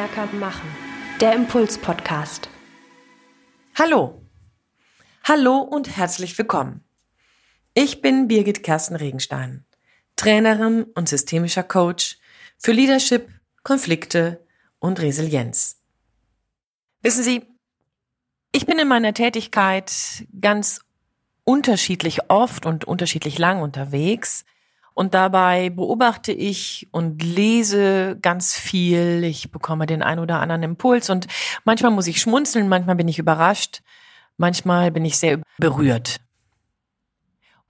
stärker machen. Der Impuls-Podcast. Hallo. Hallo und herzlich willkommen. Ich bin Birgit Kersten Regenstein, Trainerin und systemischer Coach für Leadership, Konflikte und Resilienz. Wissen Sie, ich bin in meiner Tätigkeit ganz unterschiedlich oft und unterschiedlich lang unterwegs und dabei beobachte ich und lese ganz viel. Ich bekomme den ein oder anderen Impuls und manchmal muss ich schmunzeln, manchmal bin ich überrascht, manchmal bin ich sehr berührt.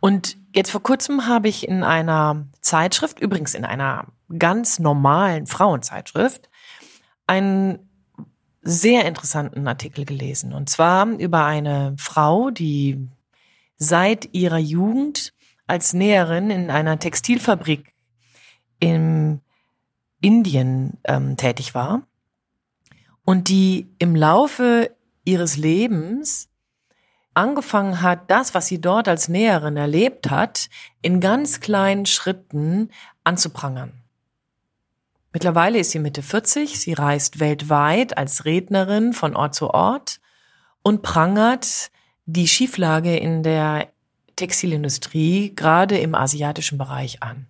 Und jetzt vor kurzem habe ich in einer Zeitschrift, übrigens in einer ganz normalen Frauenzeitschrift, einen sehr interessanten Artikel gelesen. Und zwar über eine Frau, die seit ihrer Jugend als Näherin in einer Textilfabrik in Indien ähm, tätig war und die im Laufe ihres Lebens angefangen hat, das, was sie dort als Näherin erlebt hat, in ganz kleinen Schritten anzuprangern. Mittlerweile ist sie Mitte 40, sie reist weltweit als Rednerin von Ort zu Ort und prangert die Schieflage in der Textilindustrie, gerade im asiatischen Bereich an.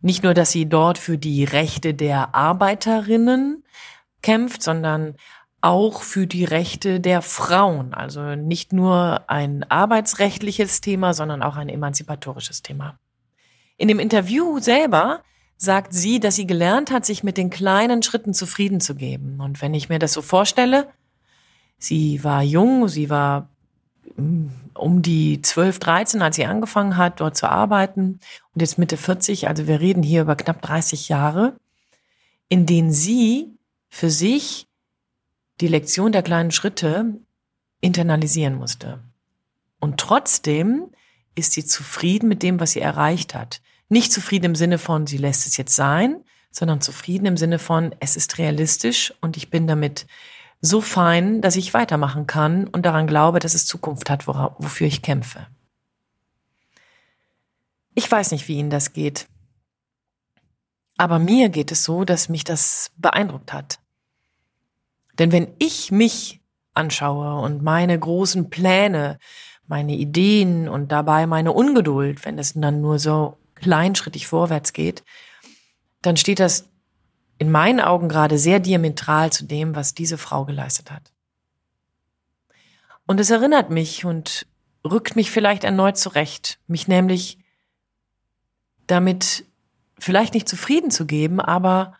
Nicht nur, dass sie dort für die Rechte der Arbeiterinnen kämpft, sondern auch für die Rechte der Frauen. Also nicht nur ein arbeitsrechtliches Thema, sondern auch ein emanzipatorisches Thema. In dem Interview selber sagt sie, dass sie gelernt hat, sich mit den kleinen Schritten zufrieden zu geben. Und wenn ich mir das so vorstelle, sie war jung, sie war um die 12, 13, als sie angefangen hat, dort zu arbeiten und jetzt Mitte 40, also wir reden hier über knapp 30 Jahre, in denen sie für sich die Lektion der kleinen Schritte internalisieren musste. Und trotzdem ist sie zufrieden mit dem, was sie erreicht hat. Nicht zufrieden im Sinne von, sie lässt es jetzt sein, sondern zufrieden im Sinne von, es ist realistisch und ich bin damit so fein, dass ich weitermachen kann und daran glaube, dass es Zukunft hat, wofür ich kämpfe. Ich weiß nicht, wie Ihnen das geht. Aber mir geht es so, dass mich das beeindruckt hat. Denn wenn ich mich anschaue und meine großen Pläne, meine Ideen und dabei meine Ungeduld, wenn es dann nur so kleinschrittig vorwärts geht, dann steht das in meinen Augen gerade sehr diametral zu dem, was diese Frau geleistet hat. Und es erinnert mich und rückt mich vielleicht erneut zurecht, mich nämlich damit vielleicht nicht zufrieden zu geben, aber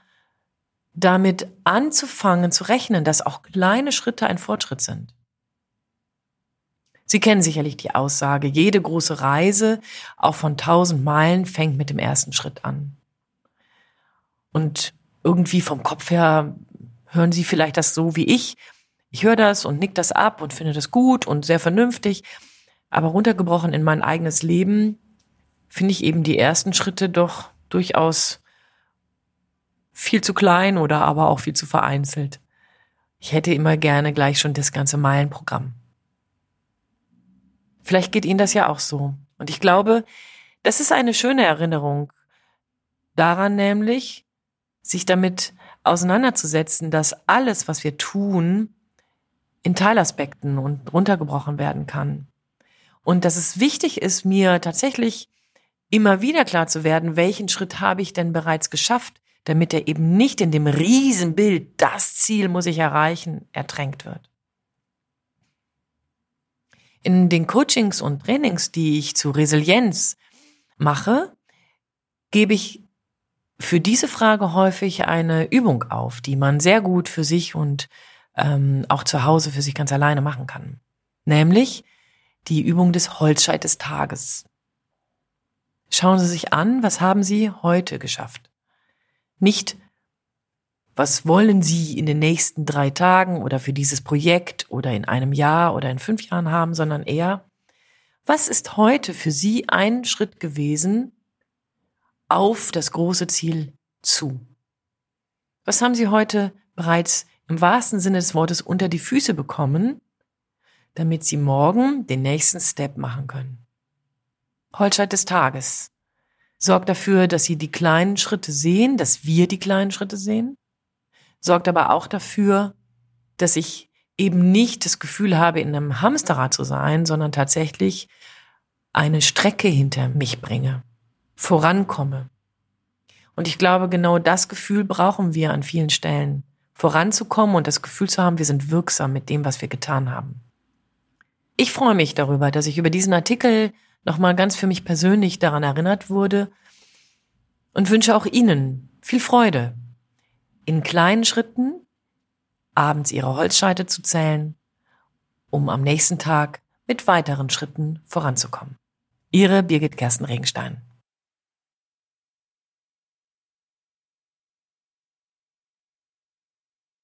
damit anzufangen zu rechnen, dass auch kleine Schritte ein Fortschritt sind. Sie kennen sicherlich die Aussage, jede große Reise, auch von tausend Meilen, fängt mit dem ersten Schritt an. Und irgendwie vom Kopf her hören Sie vielleicht das so wie ich. Ich höre das und nick das ab und finde das gut und sehr vernünftig. Aber runtergebrochen in mein eigenes Leben finde ich eben die ersten Schritte doch durchaus viel zu klein oder aber auch viel zu vereinzelt. Ich hätte immer gerne gleich schon das ganze Meilenprogramm. Vielleicht geht Ihnen das ja auch so. Und ich glaube, das ist eine schöne Erinnerung daran nämlich, sich damit auseinanderzusetzen, dass alles, was wir tun, in Teilaspekten und runtergebrochen werden kann. Und dass es wichtig ist, mir tatsächlich immer wieder klar zu werden, welchen Schritt habe ich denn bereits geschafft, damit er eben nicht in dem Riesenbild, das Ziel muss ich erreichen, ertränkt wird. In den Coachings und Trainings, die ich zu Resilienz mache, gebe ich für diese Frage häufig eine Übung auf, die man sehr gut für sich und ähm, auch zu Hause für sich ganz alleine machen kann. Nämlich die Übung des Holzscheit des Tages. Schauen Sie sich an, was haben Sie heute geschafft? Nicht, was wollen Sie in den nächsten drei Tagen oder für dieses Projekt oder in einem Jahr oder in fünf Jahren haben, sondern eher, was ist heute für Sie ein Schritt gewesen auf das große Ziel zu? Was haben Sie heute bereits im wahrsten Sinne des Wortes unter die Füße bekommen, damit Sie morgen den nächsten Step machen können? Holzscheit des Tages. sorgt dafür, dass sie die kleinen Schritte sehen, dass wir die kleinen Schritte sehen, sorgt aber auch dafür, dass ich eben nicht das Gefühl habe, in einem Hamsterrad zu sein, sondern tatsächlich eine Strecke hinter mich bringe, vorankomme. Und ich glaube, genau das Gefühl brauchen wir an vielen Stellen, voranzukommen und das Gefühl zu haben, wir sind wirksam mit dem, was wir getan haben. Ich freue mich darüber, dass ich über diesen Artikel nochmal ganz für mich persönlich daran erinnert wurde und wünsche auch Ihnen viel Freude, in kleinen Schritten abends Ihre Holzscheite zu zählen, um am nächsten Tag mit weiteren Schritten voranzukommen. Ihre Birgit Gersten Regenstein.